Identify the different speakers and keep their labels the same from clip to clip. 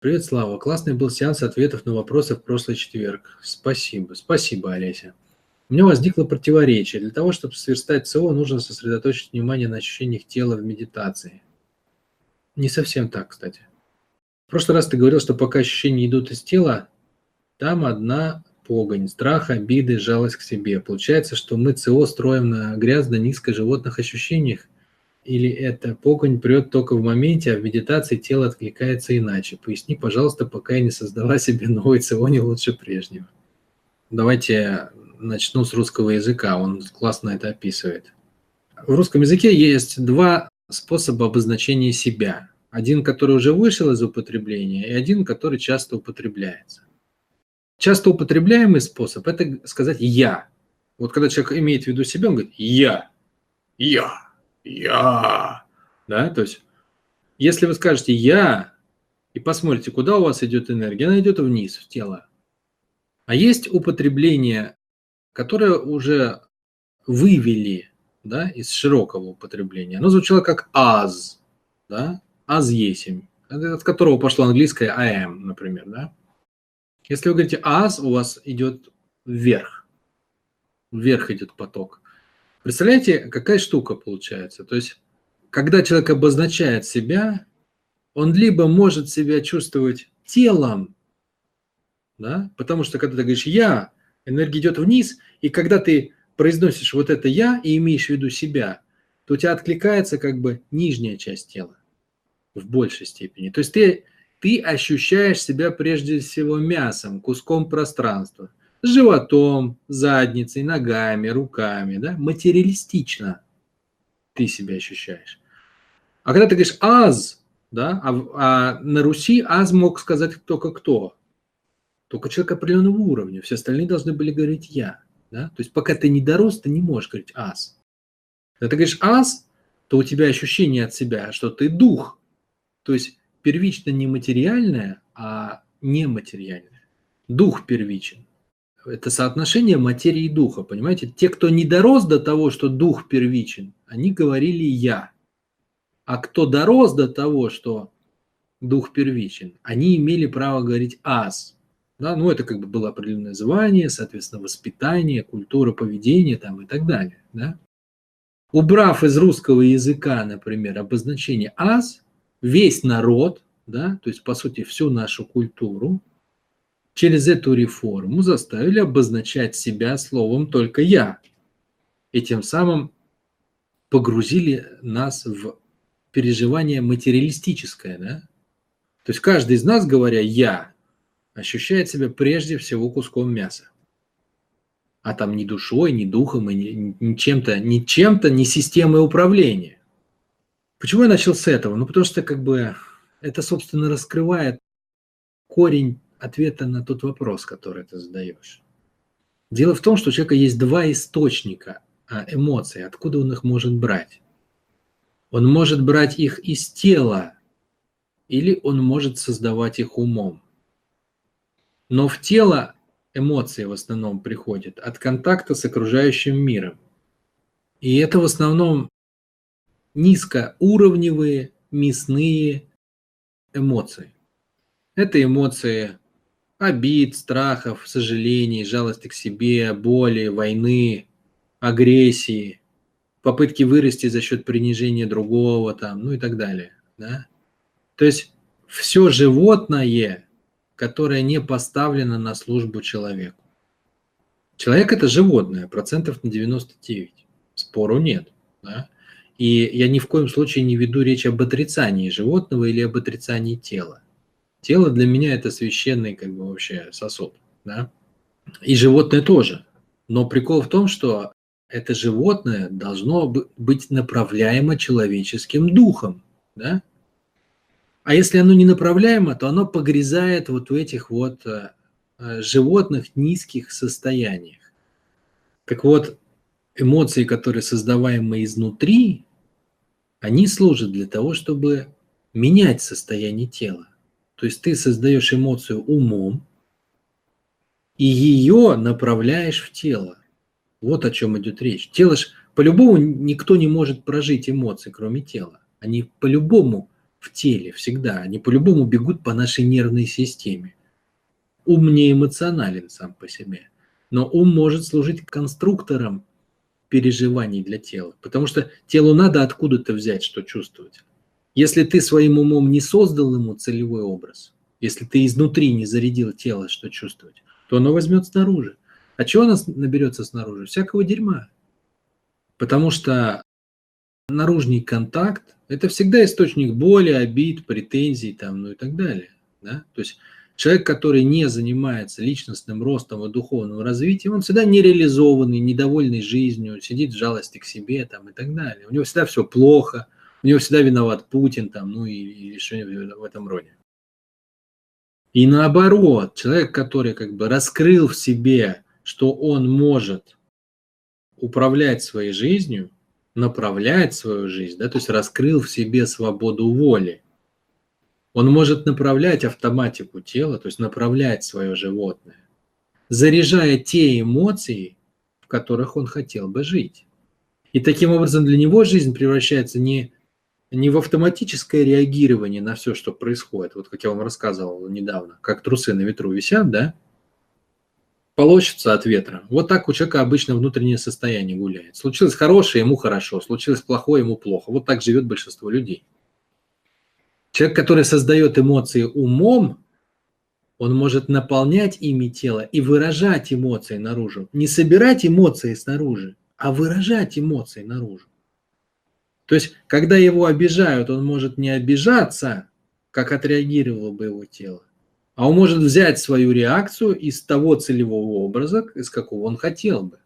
Speaker 1: Привет, Слава. Классный был сеанс ответов на вопросы в прошлый четверг. Спасибо. Спасибо, Олеся. У меня возникло противоречие. Для того, чтобы сверстать ЦО, нужно сосредоточить внимание на ощущениях тела в медитации. Не совсем так, кстати. В прошлый раз ты говорил, что пока ощущения идут из тела, там одна погонь, страх, обиды, жалость к себе. Получается, что мы ЦО строим на грязно-низко животных ощущениях – или это погонь прет только в моменте, а в медитации тело откликается иначе? Поясни, пожалуйста, пока я не создала себе новый циони лучше прежнего. Давайте начну с русского языка, он классно это описывает. В русском языке есть два способа обозначения себя. Один, который уже вышел из употребления, и один, который часто употребляется. Часто употребляемый способ – это сказать «я». Вот когда человек имеет в виду себя, он говорит «я», «я», я. Да, то есть, если вы скажете я и посмотрите, куда у вас идет энергия, она идет вниз, в тело. А есть употребление, которое уже вывели да, из широкого употребления. Оно звучало как аз, да, аз есим, от которого пошло английское am, например, да. Если вы говорите аз, у вас идет вверх, вверх идет поток. Представляете, какая штука получается? То есть, когда человек обозначает себя, он либо может себя чувствовать телом, да, потому что когда ты говоришь «я», энергия идет вниз, и когда ты произносишь вот это «я» и имеешь в виду себя, то у тебя откликается как бы нижняя часть тела в большей степени. То есть ты, ты ощущаешь себя прежде всего мясом, куском пространства – животом, задницей, ногами, руками, да, материалистично ты себя ощущаешь. А когда ты говоришь «аз», да, а, а на Руси «аз» мог сказать только кто? Только человек определенного уровня, все остальные должны были говорить «я». Да? То есть пока ты не дорос, ты не можешь говорить «аз». Когда ты говоришь «аз», то у тебя ощущение от себя, что ты дух. То есть первично не материальное, а нематериальное. Дух первичен это соотношение материи и духа, понимаете? Те, кто не дорос до того, что дух первичен, они говорили «я». А кто дорос до того, что дух первичен, они имели право говорить «аз». Да? Ну, это как бы было определенное звание, соответственно, воспитание, культура поведения там и так далее. Да? Убрав из русского языка, например, обозначение «аз», весь народ, да, то есть, по сути, всю нашу культуру, через эту реформу заставили обозначать себя словом только «я». И тем самым погрузили нас в переживание материалистическое. Да? То есть каждый из нас, говоря «я», ощущает себя прежде всего куском мяса. А там ни душой, ни духом, и ни, ни чем-то, ни чем-то, ни системой управления. Почему я начал с этого? Ну, потому что как бы это, собственно, раскрывает корень ответа на тот вопрос, который ты задаешь. Дело в том, что у человека есть два источника а, эмоций, откуда он их может брать. Он может брать их из тела, или он может создавать их умом. Но в тело эмоции в основном приходят от контакта с окружающим миром. И это в основном низкоуровневые мясные эмоции. Это эмоции обид, страхов, сожалений, жалости к себе, боли, войны, агрессии, попытки вырасти за счет принижения другого, там, ну и так далее. Да? То есть все животное, которое не поставлено на службу человеку. Человек это животное, процентов на 99. Спору нет. Да? И я ни в коем случае не веду речь об отрицании животного или об отрицании тела. Тело для меня это священный как бы вообще сосуд, да. И животное тоже. Но прикол в том, что это животное должно быть направляемо человеческим духом, да. А если оно не направляемо, то оно погрязает вот в этих вот э, э, животных низких состояниях. Так вот, эмоции, которые создаваемы изнутри, они служат для того, чтобы менять состояние тела. То есть ты создаешь эмоцию умом и ее направляешь в тело. Вот о чем идет речь. Тело ж по-любому никто не может прожить эмоции, кроме тела. Они по-любому в теле всегда. Они по-любому бегут по нашей нервной системе. Ум не эмоционален сам по себе, но ум может служить конструктором переживаний для тела, потому что телу надо откуда-то взять, что чувствовать. Если ты своим умом не создал ему целевой образ, если ты изнутри не зарядил тело, что чувствовать, то оно возьмет снаружи. А чего оно наберется снаружи? Всякого дерьма. Потому что наружный контакт – это всегда источник боли, обид, претензий там, ну и так далее. Да? То есть человек, который не занимается личностным ростом и духовным развитием, он всегда нереализованный, недовольный жизнью, сидит в жалости к себе там, и так далее. У него всегда все плохо, у него всегда виноват Путин там, ну и, или что-нибудь в этом роде. И наоборот, человек, который как бы раскрыл в себе, что он может управлять своей жизнью, направлять свою жизнь, да, то есть раскрыл в себе свободу воли. Он может направлять автоматику тела, то есть направлять свое животное, заряжая те эмоции, в которых он хотел бы жить. И таким образом для него жизнь превращается не, не в автоматическое реагирование на все, что происходит, вот как я вам рассказывал недавно, как трусы на ветру висят, да, полощется от ветра. Вот так у человека обычно внутреннее состояние гуляет. Случилось хорошее, ему хорошо, случилось плохое, ему плохо. Вот так живет большинство людей. Человек, который создает эмоции умом, он может наполнять ими тело и выражать эмоции наружу. Не собирать эмоции снаружи, а выражать эмоции наружу. То есть, когда его обижают, он может не обижаться, как отреагировало бы его тело, а он может взять свою реакцию из того целевого образа, из какого он хотел бы.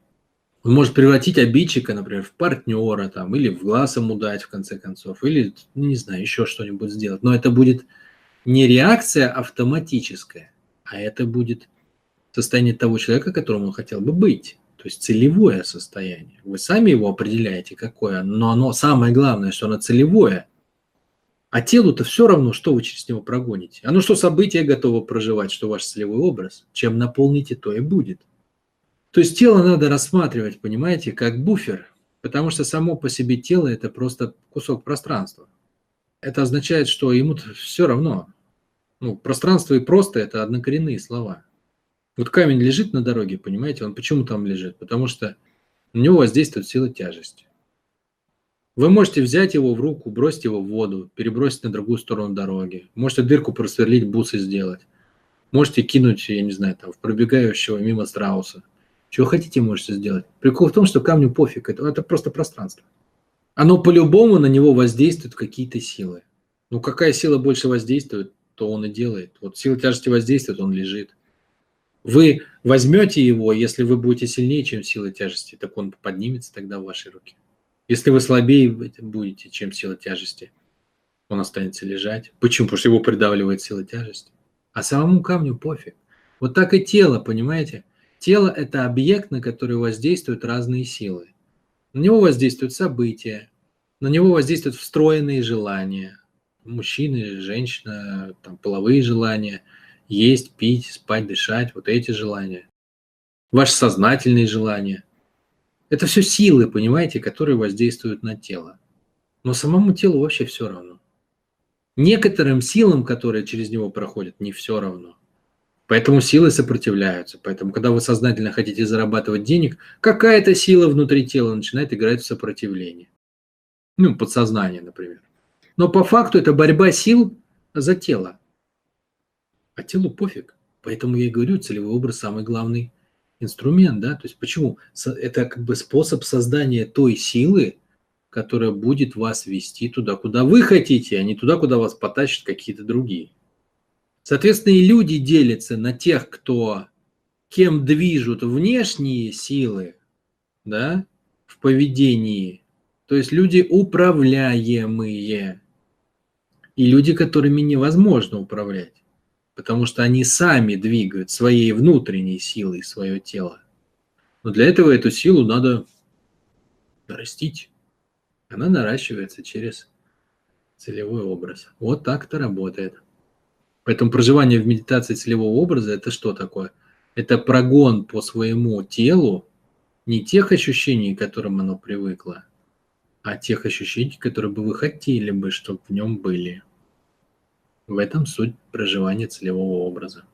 Speaker 1: Он может превратить обидчика, например, в партнера там, или в глаз ему дать, в конце концов, или, ну, не знаю, еще что-нибудь сделать. Но это будет не реакция автоматическая, а это будет состояние того человека, которым он хотел бы быть. То есть целевое состояние. Вы сами его определяете, какое, но оно самое главное, что оно целевое – а телу-то все равно, что вы через него прогоните. Оно что события готово проживать, что ваш целевой образ. Чем наполните, то и будет. То есть тело надо рассматривать, понимаете, как буфер, потому что само по себе тело – это просто кусок пространства. Это означает, что ему все равно. Ну, пространство и просто – это однокоренные слова. Вот камень лежит на дороге, понимаете, он почему там лежит? Потому что на него воздействует сила тяжести. Вы можете взять его в руку, бросить его в воду, перебросить на другую сторону дороги. Можете дырку просверлить, бусы сделать. Можете кинуть, я не знаю, там, в пробегающего мимо страуса. Чего хотите, можете сделать. Прикол в том, что камню пофиг, это, это просто пространство. Оно по-любому на него воздействует какие-то силы. Ну, какая сила больше воздействует, то он и делает. Вот сила тяжести воздействует, он лежит. Вы возьмете его, если вы будете сильнее, чем сила тяжести, так он поднимется тогда в вашей руке. Если вы слабее будете, чем сила тяжести, он останется лежать. Почему? Потому что его придавливает сила тяжести. А самому камню пофиг. Вот так и тело, понимаете? Тело – это объект, на который воздействуют разные силы. На него воздействуют события, на него воздействуют встроенные желания. Мужчины, женщина, там, половые желания. Есть, пить, спать, дышать. Вот эти желания. Ваши сознательные желания – это все силы, понимаете, которые воздействуют на тело. Но самому телу вообще все равно. Некоторым силам, которые через него проходят, не все равно. Поэтому силы сопротивляются. Поэтому, когда вы сознательно хотите зарабатывать денег, какая-то сила внутри тела начинает играть в сопротивление. Ну, подсознание, например. Но по факту это борьба сил за тело. А телу пофиг. Поэтому я и говорю, целевой образ самый главный инструмент, да, то есть почему? Это как бы способ создания той силы, которая будет вас вести туда, куда вы хотите, а не туда, куда вас потащат какие-то другие. Соответственно, и люди делятся на тех, кто кем движут внешние силы, да, в поведении, то есть люди управляемые, и люди, которыми невозможно управлять потому что они сами двигают своей внутренней силой свое тело. Но для этого эту силу надо нарастить. Она наращивается через целевой образ. Вот так это работает. Поэтому проживание в медитации целевого образа – это что такое? Это прогон по своему телу не тех ощущений, к которым оно привыкло, а тех ощущений, которые бы вы хотели бы, чтобы в нем были. В этом суть проживания целевого образа.